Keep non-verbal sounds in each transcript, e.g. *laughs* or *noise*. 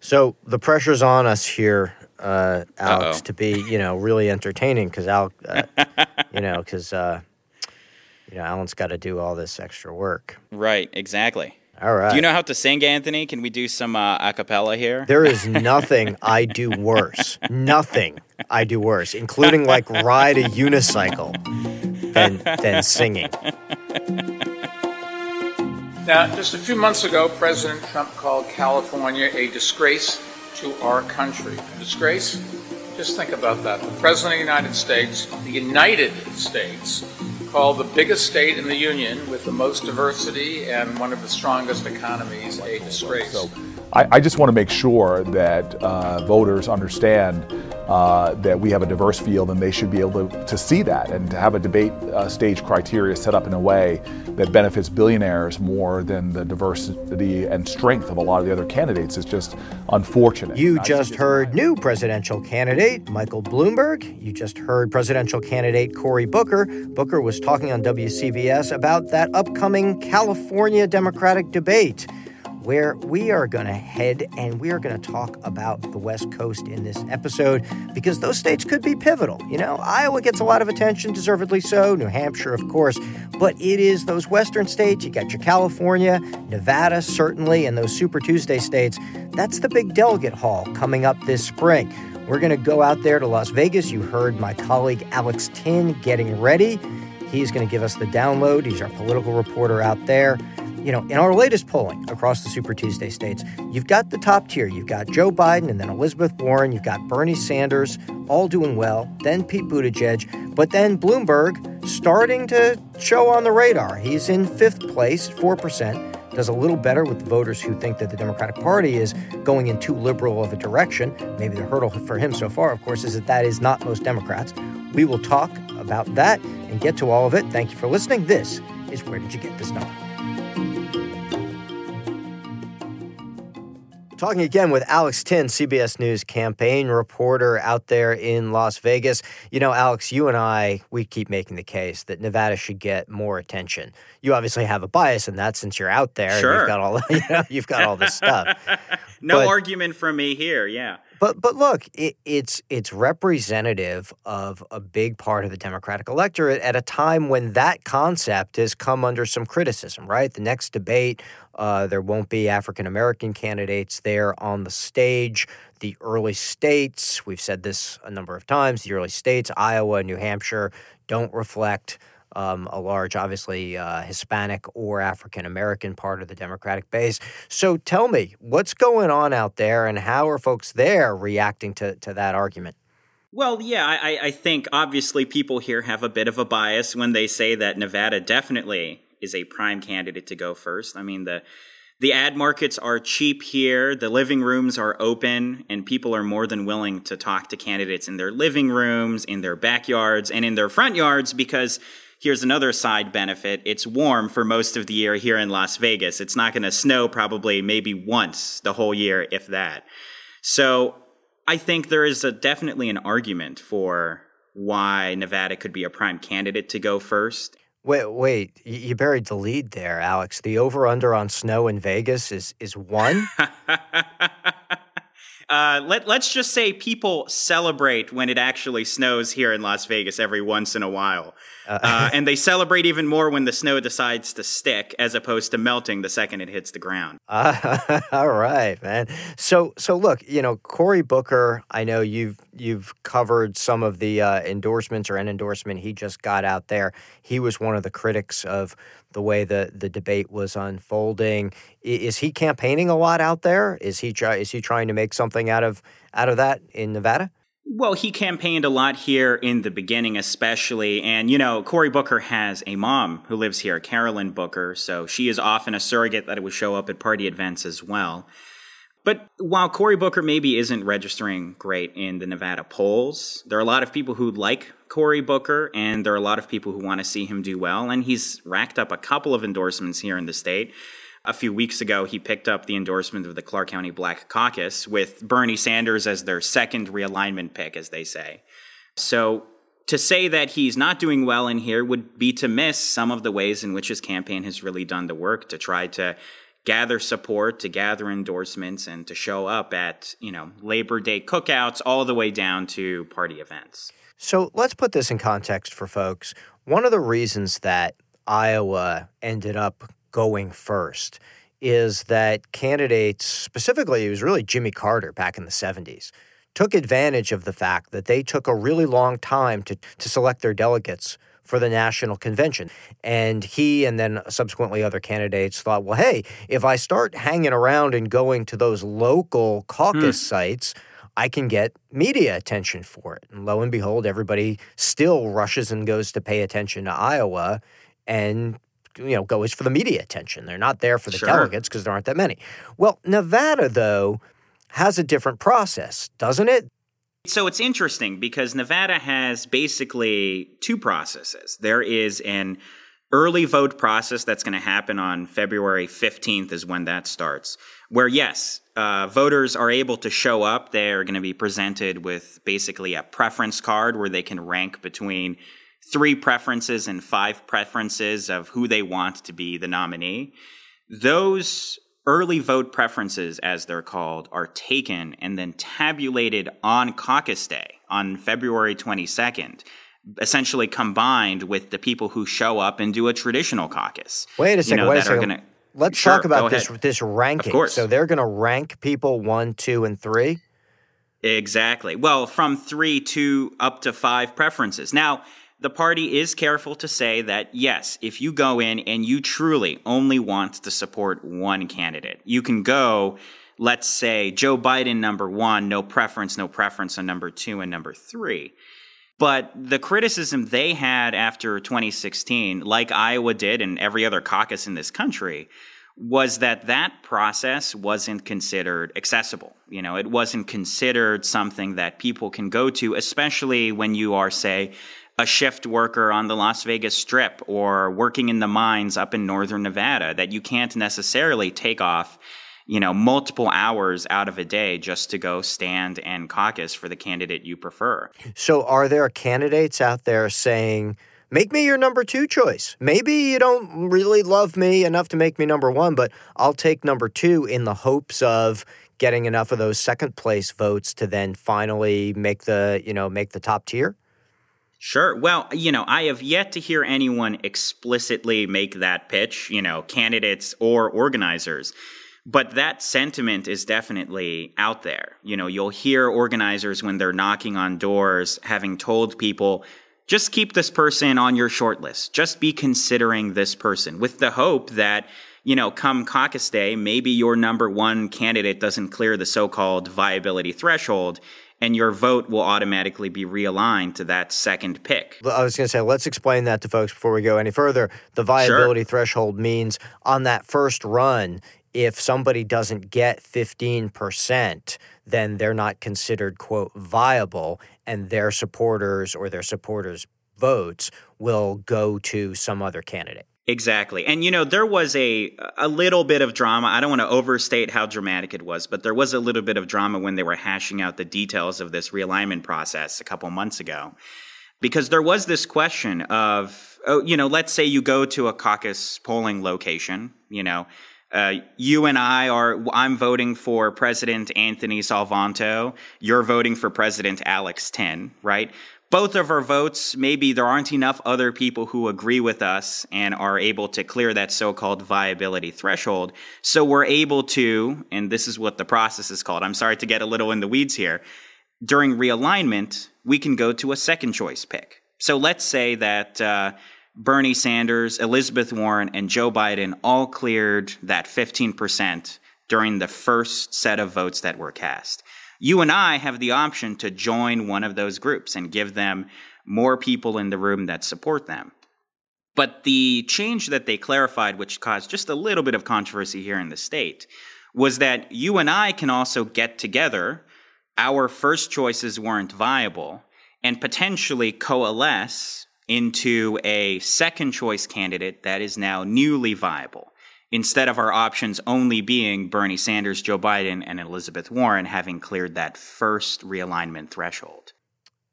So the pressure's on us here, uh, Alex, Uh-oh. to be, you know, really entertaining because Al, uh, *laughs* you know, because, uh, you know, Alan's got to do all this extra work. Right, exactly. All right. Do you know how to sing, Anthony? Can we do some uh, a cappella here? There is *laughs* nothing I do worse. Nothing I do worse, including like ride a unicycle than, than singing. *laughs* Now, just a few months ago, President Trump called California a disgrace to our country. Disgrace? Just think about that. The President of the United States, the United States, called the biggest state in the Union with the most diversity and one of the strongest economies a disgrace. So I, I just want to make sure that uh, voters understand uh, that we have a diverse field and they should be able to, to see that and to have a debate uh, stage criteria set up in a way that benefits billionaires more than the diversity and strength of a lot of the other candidates is just unfortunate. You just heard new presidential candidate Michael Bloomberg. You just heard presidential candidate Cory Booker. Booker was talking on WCBS about that upcoming California Democratic debate, where we are going to head and we are going to talk about the West Coast in this episode because those states could be pivotal. You know, Iowa gets a lot of attention, deservedly so, New Hampshire, of course, but it is those Western states. You got your California, Nevada, certainly, and those Super Tuesday states. That's the big delegate haul coming up this spring. We're going to go out there to Las Vegas. You heard my colleague Alex Tin getting ready. He's going to give us the download. He's our political reporter out there. You know, in our latest polling across the Super Tuesday states, you've got the top tier. You've got Joe Biden and then Elizabeth Warren. You've got Bernie Sanders, all doing well. Then Pete Buttigieg. But then Bloomberg starting to show on the radar. He's in fifth place, 4% does a little better with voters who think that the Democratic Party is going in too liberal of a direction. Maybe the hurdle for him so far, of course, is that that is not most Democrats. We will talk about that and get to all of it. Thank you for listening. This is Where Did You Get This Number? Talking again with Alex Tin, CBS News campaign reporter out there in Las Vegas. You know, Alex, you and I, we keep making the case that Nevada should get more attention. You obviously have a bias in that since you're out there. and Sure. You've got all, *laughs* you know, you've got all this stuff. *laughs* no but- argument from me here. Yeah. But but look, it, it's it's representative of a big part of the Democratic electorate at a time when that concept has come under some criticism. Right, the next debate, uh, there won't be African American candidates there on the stage. The early states, we've said this a number of times, the early states, Iowa, New Hampshire, don't reflect um, a large, obviously, uh, Hispanic or African American part of the Democratic base. So tell me, what's going on out there and how are folks there reacting to, to that argument? Well, yeah, I, I- think obviously people here have a bit of a bias when they say that Nevada definitely is a prime candidate to go first. I mean, the the ad markets are cheap here, the living rooms are open, and people are more than willing to talk to candidates in their living rooms, in their backyards, and in their front yards because here's another side benefit. It's warm for most of the year here in Las Vegas. It's not going to snow probably maybe once the whole year, if that. So I think there is a, definitely an argument for why Nevada could be a prime candidate to go first. Wait, wait, you buried the lead there, Alex. The over under on snow in Vegas is is one. *laughs* uh, let, let's just say people celebrate when it actually snows here in Las Vegas every once in a while. Uh, and they celebrate even more when the snow decides to stick as opposed to melting the second it hits the ground. Uh, *laughs* all right, man. So, so look, you know, Cory Booker. I know you've you've covered some of the uh, endorsements or an endorsement he just got out there. He was one of the critics of the way the the debate was unfolding. Is he campaigning a lot out there? Is he try, is he trying to make something out of out of that in Nevada? Well, he campaigned a lot here in the beginning, especially. And, you know, Cory Booker has a mom who lives here, Carolyn Booker. So she is often a surrogate that would show up at party events as well. But while Cory Booker maybe isn't registering great in the Nevada polls, there are a lot of people who like Cory Booker, and there are a lot of people who want to see him do well. And he's racked up a couple of endorsements here in the state a few weeks ago, he picked up the endorsement of the Clark County Black Caucus with Bernie Sanders as their second realignment pick, as they say. So to say that he's not doing well in here would be to miss some of the ways in which his campaign has really done the work to try to gather support, to gather endorsements, and to show up at, you know, Labor Day cookouts all the way down to party events. So let's put this in context for folks. One of the reasons that Iowa ended up going first is that candidates, specifically, it was really Jimmy Carter back in the 70s, took advantage of the fact that they took a really long time to, to select their delegates for the national convention. And he and then subsequently other candidates thought, well, hey, if I start hanging around and going to those local caucus hmm. sites, I can get media attention for it. And lo and behold, everybody still rushes and goes to pay attention to Iowa. And you know, goes for the media attention. They're not there for the sure. delegates because there aren't that many. Well, Nevada, though, has a different process, doesn't it? So it's interesting because Nevada has basically two processes. There is an early vote process that's going to happen on February 15th, is when that starts, where, yes, uh, voters are able to show up. They're going to be presented with basically a preference card where they can rank between three preferences and five preferences of who they want to be the nominee. Those early vote preferences, as they're called, are taken and then tabulated on caucus day on February 22nd, essentially combined with the people who show up and do a traditional caucus. Wait a second. You know, wait a second. Gonna, Let's sure, talk about this this ranking. So they're going to rank people one, two, and three. Exactly. Well, from three to up to five preferences. Now, the party is careful to say that yes, if you go in and you truly only want to support one candidate, you can go, let's say, Joe Biden number one, no preference, no preference on number two and number three. But the criticism they had after 2016, like Iowa did and every other caucus in this country, was that that process wasn't considered accessible. You know, it wasn't considered something that people can go to, especially when you are, say, a shift worker on the Las Vegas Strip or working in the mines up in northern Nevada that you can't necessarily take off, you know, multiple hours out of a day just to go stand and caucus for the candidate you prefer. So are there candidates out there saying Make me your number two choice. Maybe you don't really love me enough to make me number one, but I'll take number two in the hopes of getting enough of those second place votes to then finally make the, you know, make the top tier. Sure. Well, you know, I have yet to hear anyone explicitly make that pitch, you know, candidates or organizers. But that sentiment is definitely out there. You know, you'll hear organizers when they're knocking on doors having told people, just keep this person on your short list. Just be considering this person with the hope that, you know, come caucus day, maybe your number one candidate doesn't clear the so called viability threshold and your vote will automatically be realigned to that second pick. I was going to say, let's explain that to folks before we go any further. The viability sure. threshold means on that first run, if somebody doesn't get 15%, then they're not considered, quote, viable, and their supporters or their supporters' votes will go to some other candidate. Exactly. And you know, there was a a little bit of drama. I don't want to overstate how dramatic it was, but there was a little bit of drama when they were hashing out the details of this realignment process a couple months ago. Because there was this question of oh, you know, let's say you go to a caucus polling location, you know, Uh, you and I are, I'm voting for President Anthony Salvanto. You're voting for President Alex Tin, right? Both of our votes, maybe there aren't enough other people who agree with us and are able to clear that so called viability threshold. So we're able to, and this is what the process is called. I'm sorry to get a little in the weeds here. During realignment, we can go to a second choice pick. So let's say that, uh, Bernie Sanders, Elizabeth Warren, and Joe Biden all cleared that 15% during the first set of votes that were cast. You and I have the option to join one of those groups and give them more people in the room that support them. But the change that they clarified, which caused just a little bit of controversy here in the state, was that you and I can also get together. Our first choices weren't viable and potentially coalesce into a second choice candidate that is now newly viable instead of our options only being Bernie Sanders, Joe Biden, and Elizabeth Warren having cleared that first realignment threshold.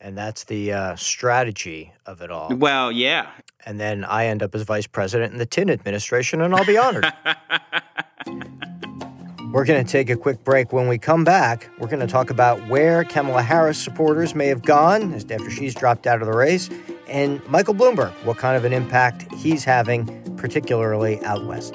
And that's the uh, strategy of it all. Well, yeah. And then I end up as vice president in the Tin administration, and I'll be honored. *laughs* We're going to take a quick break. When we come back, we're going to talk about where Kamala Harris supporters may have gone after she's dropped out of the race, and Michael Bloomberg, what kind of an impact he's having, particularly out west.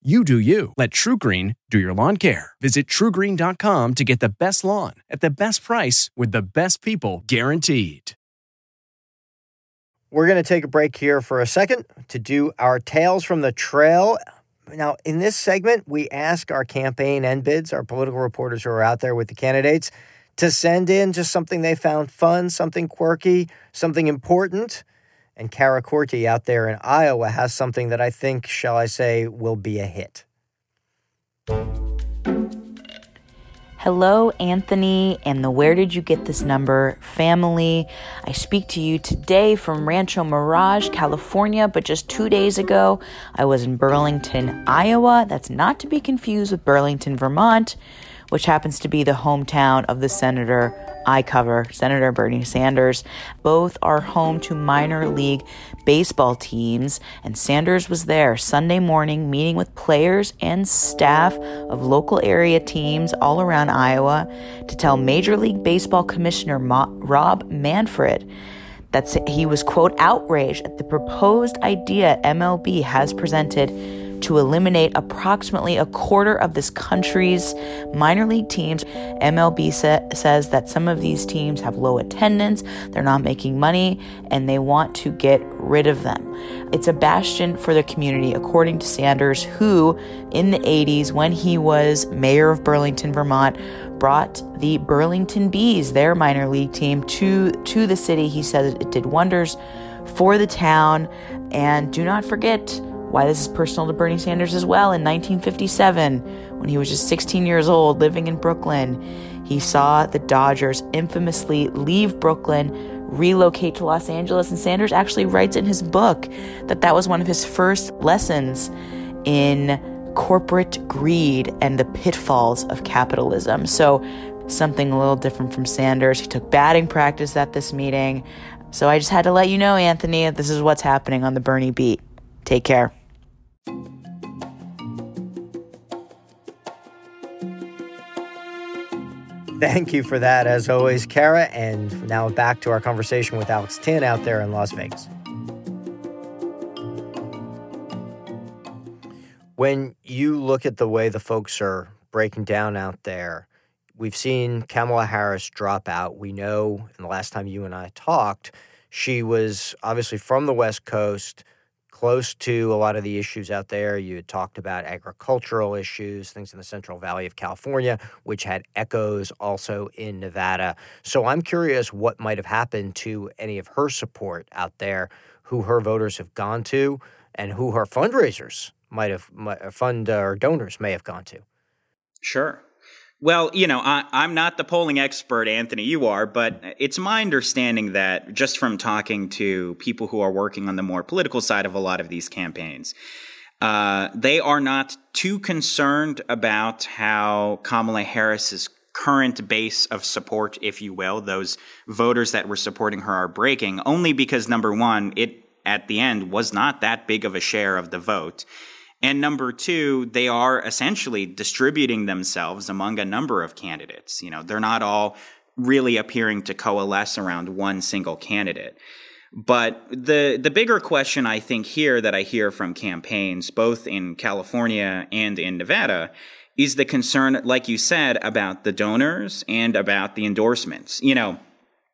You do you. Let TruGreen do your lawn care. Visit trugreen.com to get the best lawn at the best price with the best people guaranteed. We're going to take a break here for a second to do our Tales from the Trail. Now, in this segment, we ask our campaign embeds, our political reporters who are out there with the candidates, to send in just something they found fun, something quirky, something important. And Cara Korte out there in Iowa has something that I think, shall I say, will be a hit. Hello, Anthony, and the Where Did You Get This Number family. I speak to you today from Rancho Mirage, California, but just two days ago, I was in Burlington, Iowa. That's not to be confused with Burlington, Vermont which happens to be the hometown of the senator I cover, Senator Bernie Sanders. Both are home to minor league baseball teams, and Sanders was there Sunday morning meeting with players and staff of local area teams all around Iowa to tell Major League Baseball Commissioner Mo- Rob Manfred that he was, quote, outraged at the proposed idea MLB has presented to eliminate approximately a quarter of this country's minor league teams. MLB sa- says that some of these teams have low attendance, they're not making money, and they want to get rid of them. It's a bastion for the community, according to Sanders, who in the 80s, when he was mayor of Burlington, Vermont, brought the Burlington Bees, their minor league team, to, to the city. He said it did wonders for the town. And do not forget, why this is personal to Bernie Sanders as well. In 1957, when he was just 16 years old, living in Brooklyn, he saw the Dodgers infamously leave Brooklyn, relocate to Los Angeles, and Sanders actually writes in his book that that was one of his first lessons in corporate greed and the pitfalls of capitalism. So, something a little different from Sanders. He took batting practice at this meeting. So, I just had to let you know, Anthony, this is what's happening on the Bernie beat. Take care. Thank you for that, as always, Cara. And now back to our conversation with Alex Tin out there in Las Vegas. When you look at the way the folks are breaking down out there, we've seen Kamala Harris drop out. We know and the last time you and I talked, she was obviously from the West Coast, close to a lot of the issues out there. You had talked about agricultural issues, things in the Central Valley of California, which had echoes also in Nevada. So I'm curious what might have happened to any of her support out there, who her voters have gone to, and who her fundraisers might have, fund uh, or donors may have gone to. Sure. Well, you know, I, am not the polling expert, Anthony, you are, but it's my understanding that just from talking to people who are working on the more political side of a lot of these campaigns, uh, they are not too concerned about how Kamala Harris's current base of support, if you will, those voters that were supporting her are breaking, only because number one, it at the end was not that big of a share of the vote. And number two, they are essentially distributing themselves among a number of candidates. You know, they're not all really appearing to coalesce around one single candidate. But the the bigger question I think here that I hear from campaigns both in California and in Nevada is the concern like you said about the donors and about the endorsements. You know,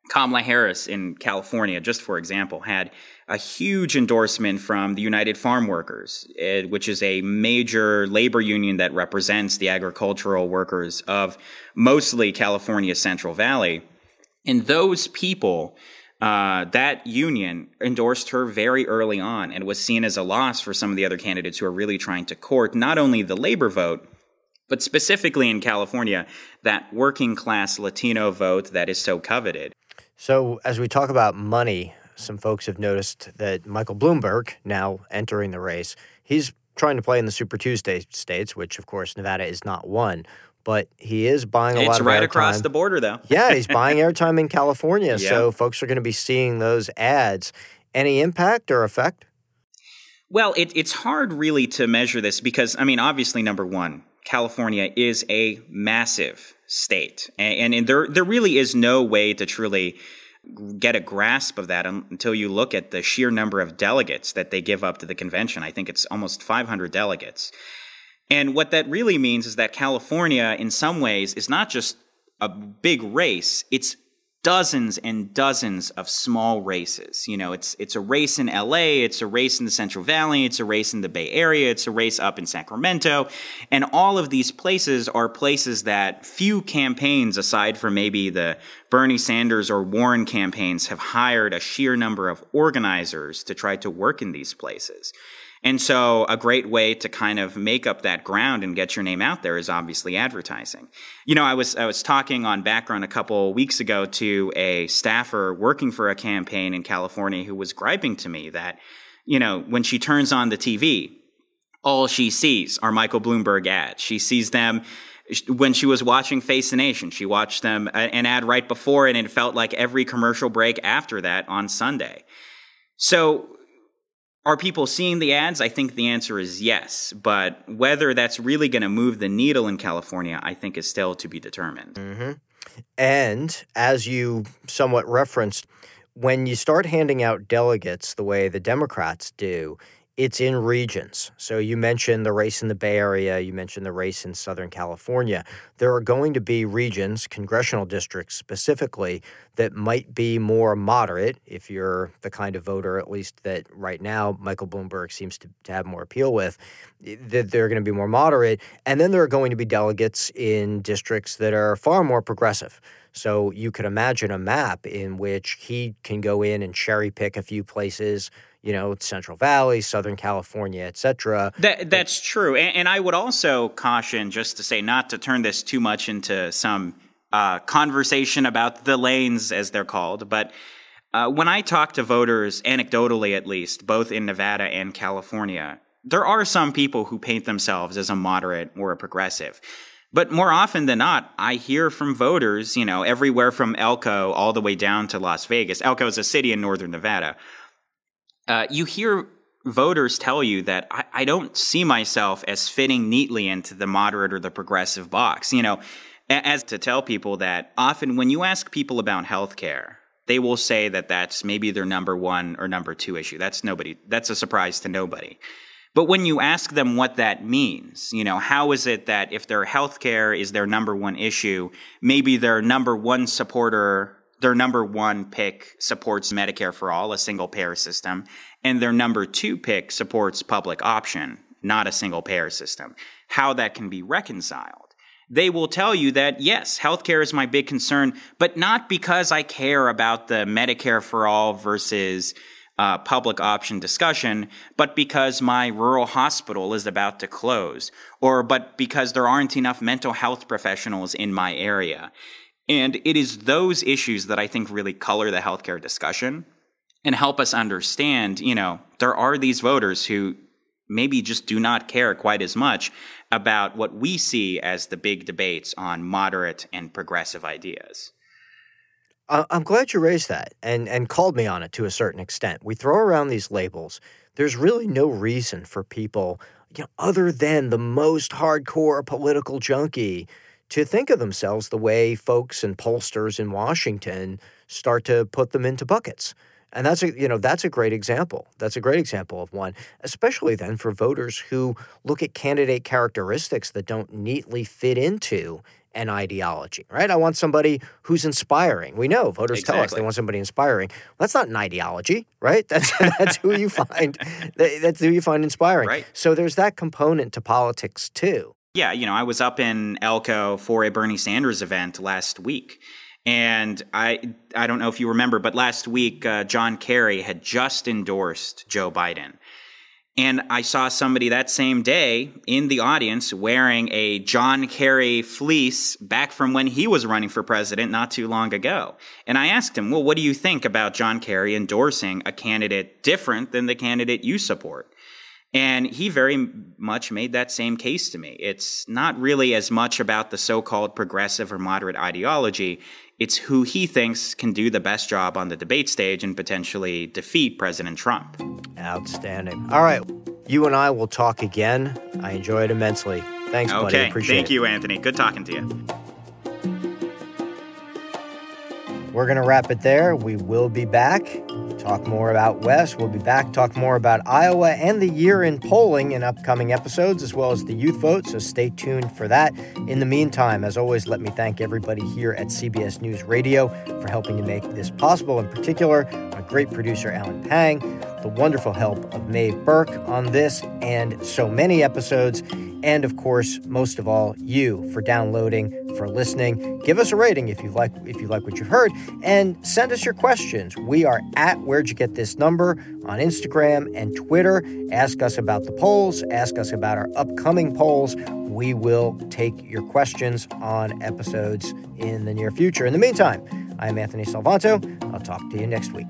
Kamala Harris in California just for example had a huge endorsement from the United Farm Workers, eh, which is a major labor union that represents the agricultural workers of mostly California's Central Valley. And those people, uh, that union endorsed her very early on and was seen as a loss for some of the other candidates who are really trying to court not only the labor vote, but specifically in California, that working class Latino vote that is so coveted. So, as we talk about money, some folks have noticed that Michael Bloomberg, now entering the race, he's trying to play in the Super Tuesday states, which of course Nevada is not one. But he is buying a it's lot of right airtime. across the border, though. yeah, he's *laughs* buying airtime in California, yeah. so folks are going to be seeing those ads. Any impact or effect? Well, it, it's hard really to measure this because, I mean, obviously, number one, California is a massive state, and, and there there really is no way to truly get a grasp of that until you look at the sheer number of delegates that they give up to the convention. I think it's almost 500 delegates. And what that really means is that California, in some ways, is not just a big race, it's dozens and dozens of small races. You know, it's it's a race in LA, it's a race in the Central Valley, it's a race in the Bay Area, it's a race up in Sacramento, and all of these places are places that few campaigns aside from maybe the Bernie Sanders or Warren campaigns have hired a sheer number of organizers to try to work in these places. And so a great way to kind of make up that ground and get your name out there is obviously advertising. You know, I was I was talking on background a couple weeks ago to a staffer working for a campaign in California who was griping to me that, you know, when she turns on the TV, all she sees are Michael Bloomberg ads. She sees them when she was watching Face the Nation, she watched them uh, an ad right before, and it felt like every commercial break after that on Sunday. So are people seeing the ads? I think the answer is yes. But whether that's really going to move the needle in California, I think is still to be determined. Mm-hmm. And as you somewhat referenced, when you start handing out delegates the way the Democrats do, it's in regions. So you mentioned the race in the Bay Area, you mentioned the race in Southern California. There are going to be regions, congressional districts specifically, that might be more moderate if you're the kind of voter, at least that right now Michael Bloomberg seems to, to have more appeal with, that they're going to be more moderate. And then there are going to be delegates in districts that are far more progressive. So you could imagine a map in which he can go in and cherry pick a few places you know, Central Valley, Southern California, et cetera. That, that's true. And, and, I would also caution, just to say, not to turn this too much into some uh, conversation about the lanes, as they're called, but uh, when I talk to voters, anecdotally at least, both in Nevada and California, there are some people who paint themselves as a moderate or a progressive. But more often than not, I hear from voters, you know, everywhere from Elko all the way down to Las Vegas. Elko is a city in northern Nevada uh, you hear voters tell you that I, I, don't see myself as fitting neatly into the moderate or the progressive box. You know, as to tell people that often when you ask people about healthcare, they will say that that's maybe their number one or number two issue. That's nobody. That's a surprise to nobody. But when you ask them what that means, you know, how is it that if their healthcare is their number one issue, maybe their number one supporter their number one pick supports Medicare for all, a single payer system, and their number two pick supports public option, not a single payer system. How that can be reconciled. They will tell you that, yes, healthcare is my big concern, but not because I care about the Medicare for all versus uh, public option discussion, but because my rural hospital is about to close, or but because there aren't enough mental health professionals in my area. And it is those issues that I think really color the healthcare discussion and help us understand, you know, there are these voters who maybe just do not care quite as much about what we see as the big debates on moderate and progressive ideas. I'm glad you raised that and, and called me on it to a certain extent. We throw around these labels. There's really no reason for people, you know, other than the most hardcore political junkie, to think of themselves the way folks and pollsters in Washington start to put them into buckets. And that's a you know that's a great example. That's a great example of one, especially then for voters who look at candidate characteristics that don't neatly fit into an ideology, right? I want somebody who's inspiring. We know voters exactly. tell us they want somebody inspiring. Well, that's not an ideology, right? *laughs* That's that's who you find *laughs* that's who you find inspiring. Right. So there's that component to politics too. Yeah, you know, I was up in Elko for a Bernie Sanders event last week. And I I don't know if you remember, but last week uh, John Kerry had just endorsed Joe Biden. And I saw somebody that same day in the audience wearing a John Kerry fleece back from when he was running for president not too long ago. And I asked him, well, what do you think about John Kerry endorsing a candidate different than the candidate you support? And he very much made that same case to me. It's not really as much about the so called progressive or moderate ideology. It's who he thinks can do the best job on the debate stage and potentially defeat President Trump. Outstanding. All right. You and I will talk again. I enjoyed immensely. Thanks, okay. buddy. Appreciate Thank you, Anthony. Good talking to you. We're going to wrap it there. We will be back. Talk more about West. We'll be back. Talk more about Iowa and the year in polling in upcoming episodes, as well as the youth vote. So stay tuned for that. In the meantime, as always, let me thank everybody here at CBS News Radio for helping to make this possible. In particular, my great producer, Alan Pang, the wonderful help of Maeve Burke on this and so many episodes and of course, most of all, you for downloading, for listening. Give us a rating if you like if you like what you heard, and send us your questions. We are at Where'd You Get This Number on Instagram and Twitter. Ask us about the polls. Ask us about our upcoming polls. We will take your questions on episodes in the near future. In the meantime, I'm Anthony Salvanto. I'll talk to you next week.